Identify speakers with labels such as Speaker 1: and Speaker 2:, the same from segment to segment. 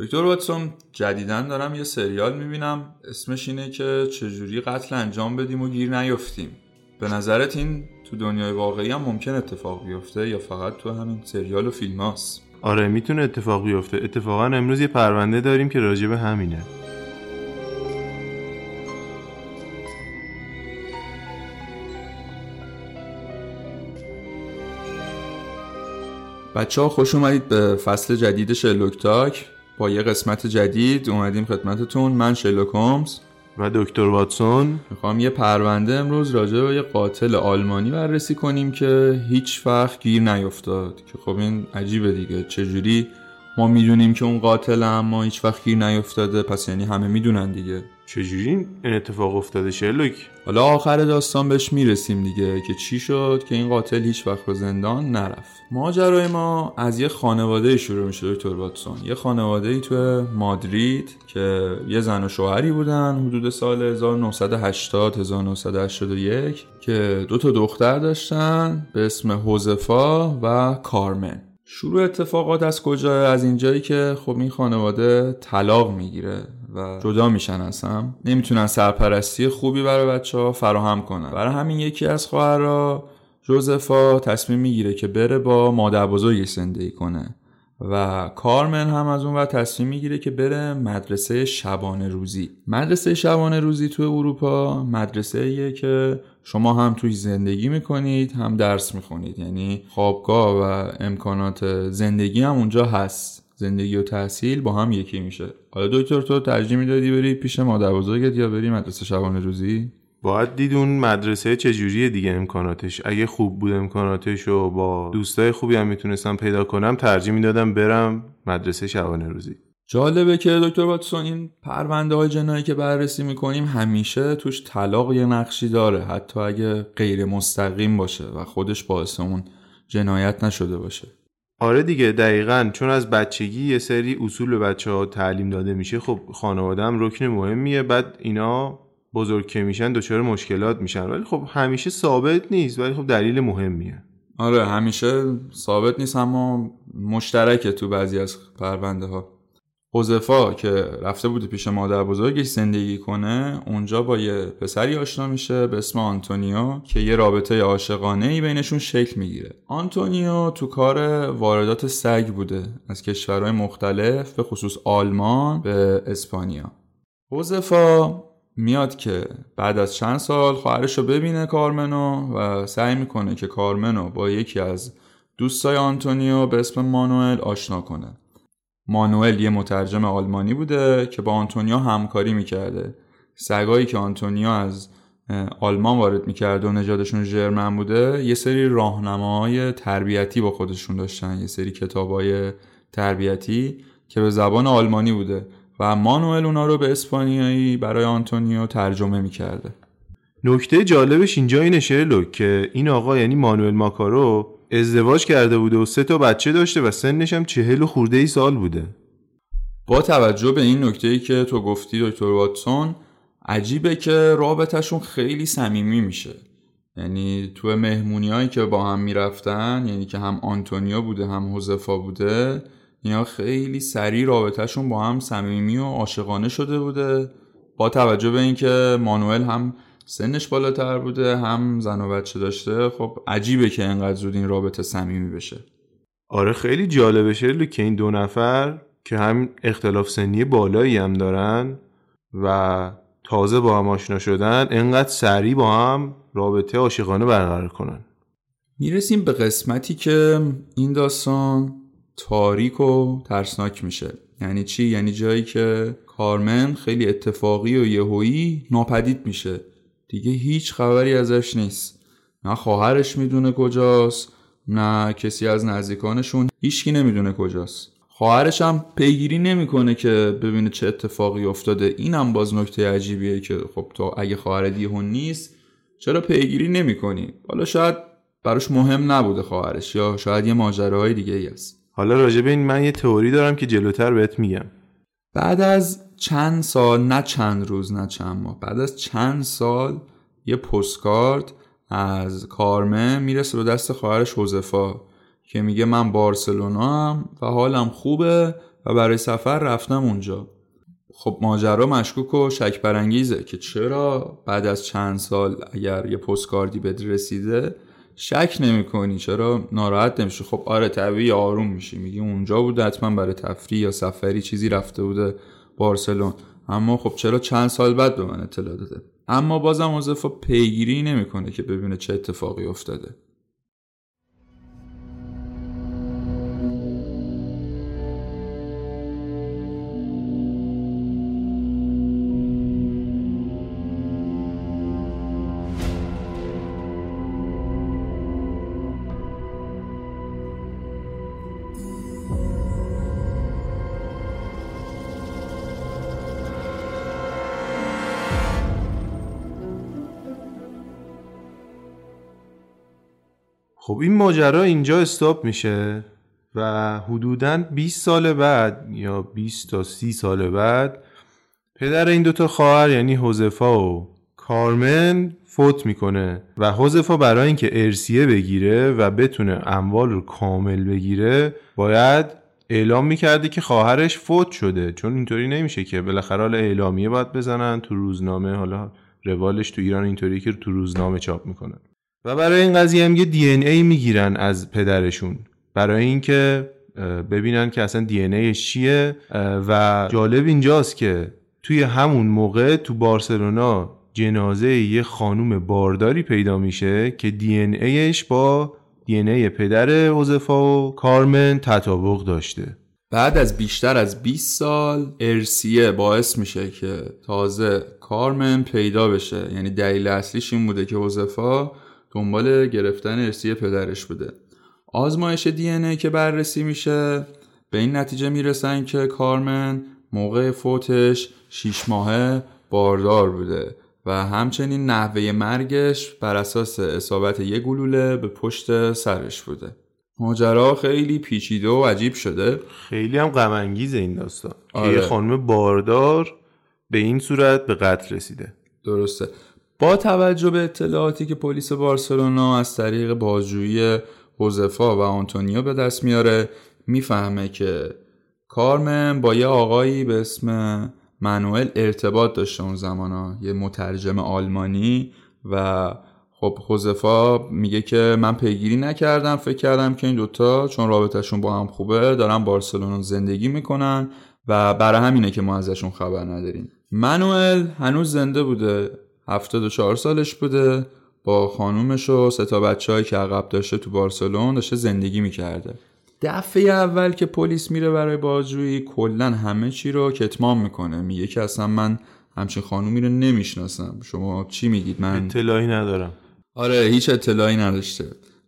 Speaker 1: دکتر واتسون جدیدن دارم یه سریال می‌بینم. اسمش اینه که چجوری قتل انجام بدیم و گیر نیفتیم. به نظرت این تو دنیای واقعی هم ممکن اتفاق بیفته یا فقط تو همین سریال و فیلم هاست؟
Speaker 2: آره می‌تونه اتفاق بیفته. اتفاقا امروز یه پرونده داریم که راجع به همینه.
Speaker 1: بچه ها خوش اومدید به فصل جدید شلوک تاک. با یه قسمت جدید اومدیم خدمتتون. من شلوک هومز
Speaker 2: و دکتر واتسون.
Speaker 1: می‌خوام یه پرونده امروز راجع به یه قاتل آلمانی بررسی کنیم که هیچ وقت گیر نیفتاد. که خب این عجیبه دیگه. چجوری؟ ما می‌دونیم که اون قاتل اما هیچ وقت گیر نیفتاده. پس یعنی همه می‌دونن دیگه.
Speaker 2: چجوری این اتفاق افتاده شلوک
Speaker 1: حالا آخر داستان بهش می‌رسیم دیگه که چی شد که این قاتل هیچ وقت به زندان نرفت. ماجرای ما از یه خانواده شروع میشه دکتر واتسون. یه خانواده ای تو مادرید که یه زن و شوهری بودن حدود سال 1980 1981 که دو تا دختر داشتن به اسم حوزفا و کارمن. شروع اتفاقات از کجا؟ از اینجایی که خب این خانواده طلاق می‌گیره. و جدا میشن از نمی‌تونن سرپرستی خوبی برای بچه ها فراهم کنن. برای همین یکی از خواهرها جوزفا تصمیم می‌گیره که بره با مادر بزرگش زندگی کنه. و کارمن هم از اون و تصمیم می‌گیره که بره مدرسه شبانه روزی. مدرسه شبانه روزی تو اروپا مدرسه ایه که شما هم توی زندگی می‌کنید هم درس می‌خونید. یعنی خوابگاه و امکانات زندگی هم اونجا هست. زندگی و تحصیل با هم یکی میشه. حالا دکتر تو ترجیح می‌دادی بری پیش مادر بزرگت یا بری مدرسه شبانه روزی؟
Speaker 2: باید دید اون مدرسه چجوریه دیگه امکاناتش. اگه خوب بود امکاناتش و با دوستای خوبی هم می‌تونستم پیدا کنم ترجیح می‌دادم برم مدرسه شبانه روزی.
Speaker 1: جالبه که دکتر واتسون این پرونده های جنایی که بررسی می‌کنیم همیشه توش طلاق یه نقشی داره حتی اگه غیر مستقیم باشه و خودش باعث اون جنایت نشده باشه.
Speaker 2: آره دیگه دقیقا. چون از بچگی یه سری اصول به بچه ها تعلیم داده میشه خب خانواده هم رکن مهمیه. بعد اینا بزرگ که میشن دچار مشکلات میشن. ولی خب همیشه ثابت نیست. ولی خب دلیل مهمیه.
Speaker 1: آره همیشه ثابت نیست اما مشترکه تو بعضی از پرونده ها حذفا که رفته بوده پیش مادر بزرگش زندگی کنه اونجا با یه پسری آشنا میشه به اسم آنتونیو که یه رابطه عاشقانه ای بینشون شکل می‌گیره. آنتونیو تو کار واردات سگ بوده از کشورهای مختلف به خصوص آلمان به اسپانیا. حذفا میاد که بعد از چند سال خواهرش رو ببینه کارمنو و سعی می‌کنه که کارمنو با یکی از دوستای آنتونیو به اسم مانوئل آشنا کنه. مانوئل یه مترجم آلمانی بوده که با آنتونیو همکاری می‌کرده. سگایی که آنتونیو از آلمان وارد می‌کرده و نژادشون ژرمن بوده یه سری راهنماهای تربیتی با خودشون داشتن یه سری کتابای تربیتی که به زبان آلمانی بوده و مانوئل اونا رو به اسپانیایی برای آنتونیو ترجمه می‌کرده.
Speaker 2: نکته جالبش اینجا اینه شرلو که این آقا یعنی مانوئل ماکارو ازدواج کرده بوده و سه تا بچه داشته و سنش هم چهل و خورده ای سال بوده.
Speaker 1: با توجه به این نکته ای که تو گفتی دکتر واتسون عجیبه که رابطهشون خیلی صمیمی میشه. یعنی تو مهمونی هایی که با هم می‌رفتن یعنی که هم آنتونیا بوده هم حذفا بوده اینا خیلی سریع رابطهشون با هم صمیمی و عاشقانه شده بوده. با توجه به اینکه مانوئل هم سنش بالاتر بوده هم زن و بچه داشته. خب عجیبه که انقدر زود این رابطه صمیمی بشه.
Speaker 2: آره خیلی جالبه شده که این دو نفر که هم اختلاف سنی بالایی هم دارن و تازه با هم آشنا شدن انقدر سریع با هم رابطه عاشقانه برقرار کنن.
Speaker 1: می‌رسیم به قسمتی که این داستان تاریک و ترسناک میشه. یعنی چی؟ یعنی جایی که کارمن خیلی اتفاقی و یهویی ناپدید میشه. دیگه هیچ خبری ازش نیست. نه خواهرش می‌دونه کجاست نه کسی از نزدیکانشون هیچکی نمی‌دونه کجاست. خواهرش هم پیگیری نمی‌کنه که ببینه چه اتفاقی افتاده. اینم باز نکته عجیبیه که خب تو اگه خواهر دیهون نیست چرا پیگیری نمی‌کنی؟ حالا شاید براش مهم نبوده خواهرش یا شاید یه ماجراهای دیگه ای است.
Speaker 2: حالا راجب این من یه تئوری دارم که جلوتر بهت میگم.
Speaker 1: بعد از چند سال نه چند روز نه چند ماه. بعد از چند سال یه پستکارد از کارمه می‌رسه به دست خواهرش حوزفا که میگه من بارسلونا هم و حالم خوبه و برای سفر رفتم اونجا. خب ماجرا مشکوک و شک برانگیزه که چرا بعد از چند سال اگر یه پستکاردی بهت رسیده شک نمی کنی چرا ناراحت نمیشه خب آره طبیعی آروم میشی. میگی اونجا بوده حتما برای تفریح یا سفری چیزی رفته بوده. بارسلون. اما خب چرا چند سال بعد به من اطلاع داده؟ اما بازم وظیفه پیگیری نمی‌کنه که ببینه چه اتفاقی افتاده.
Speaker 2: خب این ماجرا اینجا استاپ میشه و حدودا 20 سال بعد یا 20 تا 30 سال بعد پدر این دوتا خواهر یعنی حوزفا و کارمن فوت می‌کنه و حوزفا برای اینکه ارسیه بگیره و بتونه اموال رو کامل بگیره باید اعلام می‌کرده که خواهرش فوت شده. چون اینطوری نمیشه که بالاخره حالا اعلامیه باید بزنن تو روزنامه حالا روالش تو ایران اینطوری که تو روزنامه چاپ می‌کنن. و برای این قضیه هم یه دی ای می‌گیرن از پدرشون. برای اینکه ببینن که اصلا دی ایش چیه. و جالب اینجاست که توی همون موقع تو بارسلونا جنازه یه خانوم بارداری پیدا میشه که دی ایش با دی ای پدر حوزفا و کارمن تطابق داشته.
Speaker 1: بعد از بیشتر از 20 سال ارسیه باعث میشه که تازه کارمن پیدا بشه. یعنی دلیل اصلیش این بوده که حوزفا دنبال گرفتن ارسی پدرش بوده. آزمایش دی ای که بررسی میشه به این نتیجه می‌رسن که کارمن موقع فوتش شیش ماهه باردار بوده و همچنین نحوه مرگش بر اساس اصابت یک گلوله به پشت سرش بوده. ماجرا خیلی پیچیده و عجیب شده.
Speaker 2: خیلی هم غم این داستان. آره. یه خانم باردار به این صورت به قتل رسیده.
Speaker 1: درسته. با توجه به اطلاعاتی که پلیس بارسلونا از طریق بازجویی حوزفا و آنتونیو به دست میاره می‌فهمه که کارمن با یه آقایی به اسم منوئل ارتباط داشته اون زمان ها. یه مترجم آلمانی و خب حوزفا میگه که من پیگیری نکردم فکر کردم که این دوتا چون رابطهشون با هم خوبه دارن بارسلونا زندگی می‌کنن و برای همینه که ما ازشون خبر نداریم منوئل هنوز زنده بوده 74 سالش بوده. با خانومش و سه تا بچه که عقب داشته تو بارسلون داشته زندگی می‌کرده. دفعه اول که پلیس میره برای بازجویی کلا همه چی رو کتمان می‌کنه. میگه که اصلا من همچین خانومی رو نمی‌شناسم. شما چی میگید؟ من
Speaker 2: اطلاعی ندارم.
Speaker 1: آره هیچ اطلاعی نداشته.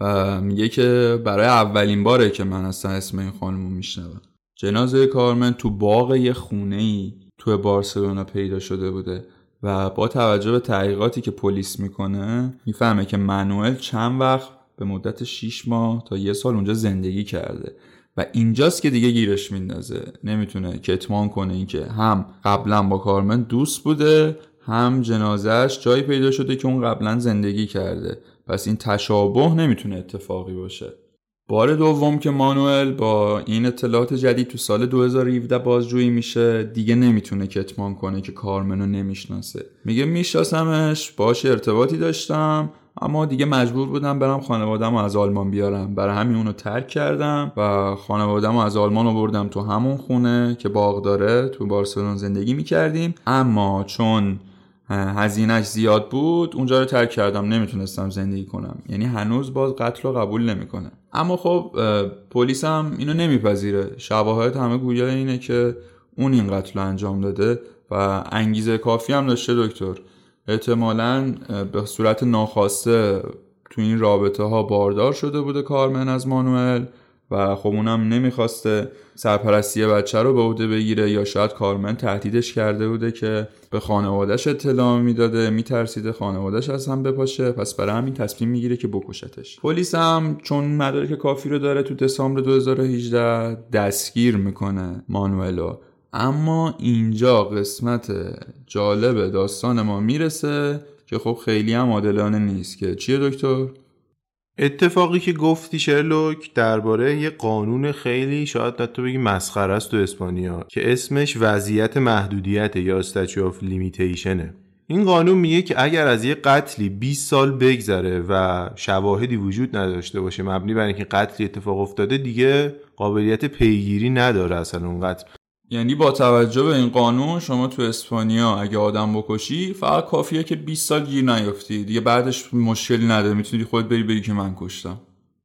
Speaker 1: و میگه که برای اولین باره که من اصلا اسم این خانم رو میشنوم. جنازه کارمن تو باغ یه خونه ای تو بارسلونا پیدا شده بوده. و با توجه به تحقیقاتی که پلیس می‌کنه می‌فهمه که منوئل چند وقت به مدت 6 ماه تا یه سال اونجا زندگی کرده. و اینجاست که دیگه گیرش میندازه. نمی‌تونه کتمان کنه اینکه هم قبلا با کارمن دوست بوده هم جنازهش جایی پیدا شده که اون قبلا زندگی کرده. پس این تشابه نمی‌تونه اتفاقی باشه. بار دوم که مانوئل با این اطلاعات جدید تو سال 2017 بازجویی میشه دیگه نمی‌تونه کتمان کنه که کارمنو نمی‌شناسه. میگه میشناسمش باش ارتباطی داشتم اما دیگه مجبور بودم برم خانوادم از آلمان بیارم. برای همین اونو ترک کردم و خانوادم از آلمان رو بردم تو همون خونه که باغ داره تو بارسلون زندگی می‌کردیم. اما چون هزینهش زیاد بود اونجا رو ترک کردم نمی‌تونستم زندگی کنم. یعنی هنوز باز قتل رو قبول نمی‌کنه. اما خب پلیس هم اینو نمیپذیره. شواهد همه گویا اینه که اون این قتل رو انجام داده و انگیزه کافی هم داشته دکتر. احتمالا به صورت ناخواسته تو این رابطه ها باردار شده بوده کارمن از مانوئل. و خب اونم نمی‌خواسته سرپرستی بچه رو به عهده بگیره یا شاید کارمن تهدیدش کرده بوده که به خانوادهش اطلاع می‌داده میترسیده خانوادهش از هم بپاشه. پس برای همین تصمیم می‌گیره که بکشتش. پلیس هم چون مدارک کافی رو داره تو دسامبر 2018 دستگیر می‌کنه مانوئلو. اما اینجا قسمت جالب داستان ما می‌رسه که خب خیلی هم عادلانه نیست که چیه دکتر؟
Speaker 2: اتفاقی که گفتی شرلوک درباره یه قانون خیلی شاید حتی بگی مسخره است تو اسپانیا که اسمش وضعیت محدودیت یا استچو آف لیمیتیشنه این قانون میگه که اگر از یه قتلی 20 سال بگذره و شواهدی وجود نداشته باشه مبنی بر اینکه قتلی اتفاق افتاده دیگه قابلیت پیگیری نداره اصلا اون قتل.
Speaker 1: یعنی با توجه به این قانون شما تو اسپانیا اگه آدم بکشی فقط کافیه که 20 سال گیر نیافتی. دیگه بعدش مشکلی نداره. می‌تونی خود بری بگی که من کشتم.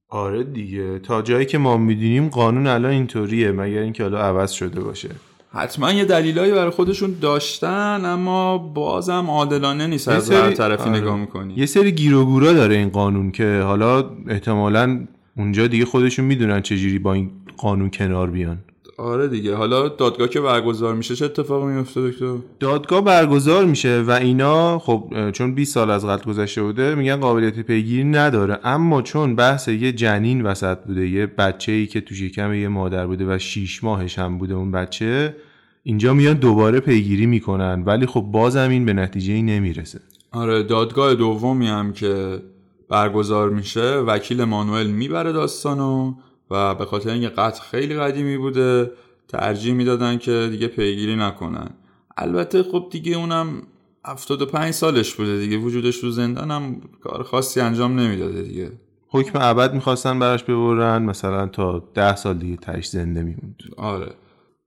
Speaker 2: آره دیگه. تا جایی که ما می‌دونیم قانون الان اینطوریه مگر اینکه حالا عوض شده باشه.
Speaker 1: حتما یه دلیلایی برای خودشون داشتن اما بازم عادلانه نیست از هر طرفی آره. نگاه می‌کنی.
Speaker 2: یه سری گیروگورا داره این قانون که حالا احتمالا اونجا دیگه خودشون می‌دونن چجوری با این قانون کنار بیان.
Speaker 1: آره دیگه. حالا دادگاه که برگزار میشه چه اتفاقی میفته دکتر؟
Speaker 2: دادگاه برگزار میشه و اینا خب چون 20 سال از قتل گذشته بوده میگن قابلیت پیگیری نداره. اما چون بحث یه جنین وسط بوده یه بچه ای که تو شکم یه مادر بوده و 6 ماهش هم بوده اون بچه اینجا میان دوباره پیگیری می‌کنن. ولی خب بازم این به نتیجه ای نمی‌رسه.
Speaker 1: آره دادگاه دومی هم که برگزار میشه وکیل مانوئل می‌بره داستانو. و به خاطر اینکه قتل خیلی قدیمی بوده ترجیح می‌دادن که دیگه پیگیری نکنن. البته خب دیگه اونم 75 سالش بوده دیگه وجودش تو زندان هم کار خاصی انجام نمی‌داده دیگه.
Speaker 2: حکم ابد می‌خواستن براش ببرن مثلا تا ده سال دیگه تش زنده میموند.
Speaker 1: آره.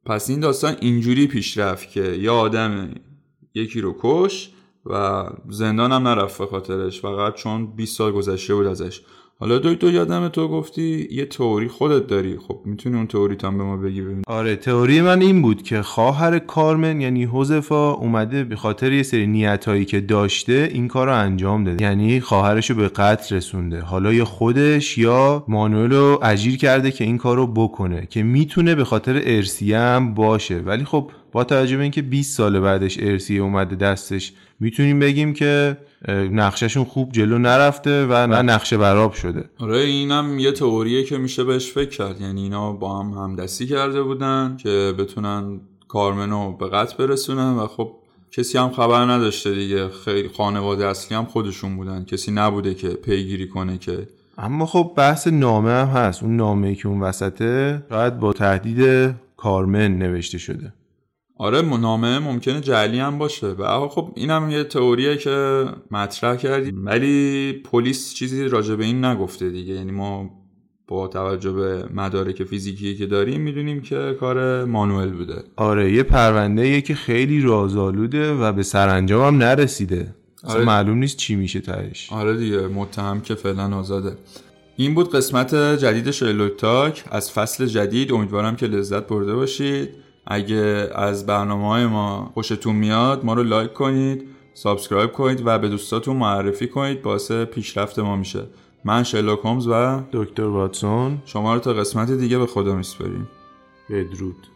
Speaker 1: پس این داستان اینجوری پیش رفت که یه آدم یکی رو کش و زندان هم نرفت به خاطرش فقط چون 20 سال گذشته بود ازش. حالا دوی تو یادم تو گفتی یه تئوری خودت داری. خب می‌تونی اون تئوری هم به ما بگی ببین
Speaker 2: آره تئوری من این بود که خواهر کارمن یعنی حذفا اومده به خاطر یه سری نیتایی که داشته این کار رو انجام داده. یعنی خواهرش به قتل رسونده. حالا یا خودش یا مانوئل رو اجیر کرده که این کار رو بکنه که می‌تونه به خاطر ارسیه باشه. ولی خب با توجه به اینکه 20 سال بعدش ارسیه اومده دستش می‌تونیم بگیم که نقششون خوب جلو نرفته و نه نقشه براب شده.
Speaker 1: آره اینم یه تئوریه که میشه بهش فکر کرد. یعنی اینا با هم همدستی کرده بودن که بتونن کارمنو به قطع برسونن و خب کسی هم خبر نداشته دیگه. خیلی خانواده اصلی هم خودشون بودن. کسی نبوده که پیگیری کنه که.
Speaker 2: اما خب بحث نامه هم هست. اون نامه که اون وسطه شاید با تهدید کارمن نوشته شده.
Speaker 1: آره نامه ممکنه جعلی هم باشه. و خب اینم یه تئوریه که مطرح کردیم. ولی پلیس چیزی راجع به این نگفته دیگه. یعنی ما با توجه به مدارک فیزیکی که داریم می‌دونیم که کار مانوئل بوده.
Speaker 2: آره یه پرونده که خیلی رازآلوده و به سرانجام هم نرسیده. آره. معلوم نیست چی میشه تهش.
Speaker 1: آره دیگه متهم که فعلا آزاده. این بود قسمت جدید شیلوک تاک از فصل جدید امیدوارم که لذت برده باشید. اگه از برنامه های ما خوشتون میاد ما رو like کنید subscribe کنید و به دوستاتون معرفی کنید. باعث پیشرفت ما میشه. من شلوک هومز و
Speaker 2: دکتر واتسون.
Speaker 1: شما رو تا قسمت دیگه به خدا میسپاریم.
Speaker 2: بدرود.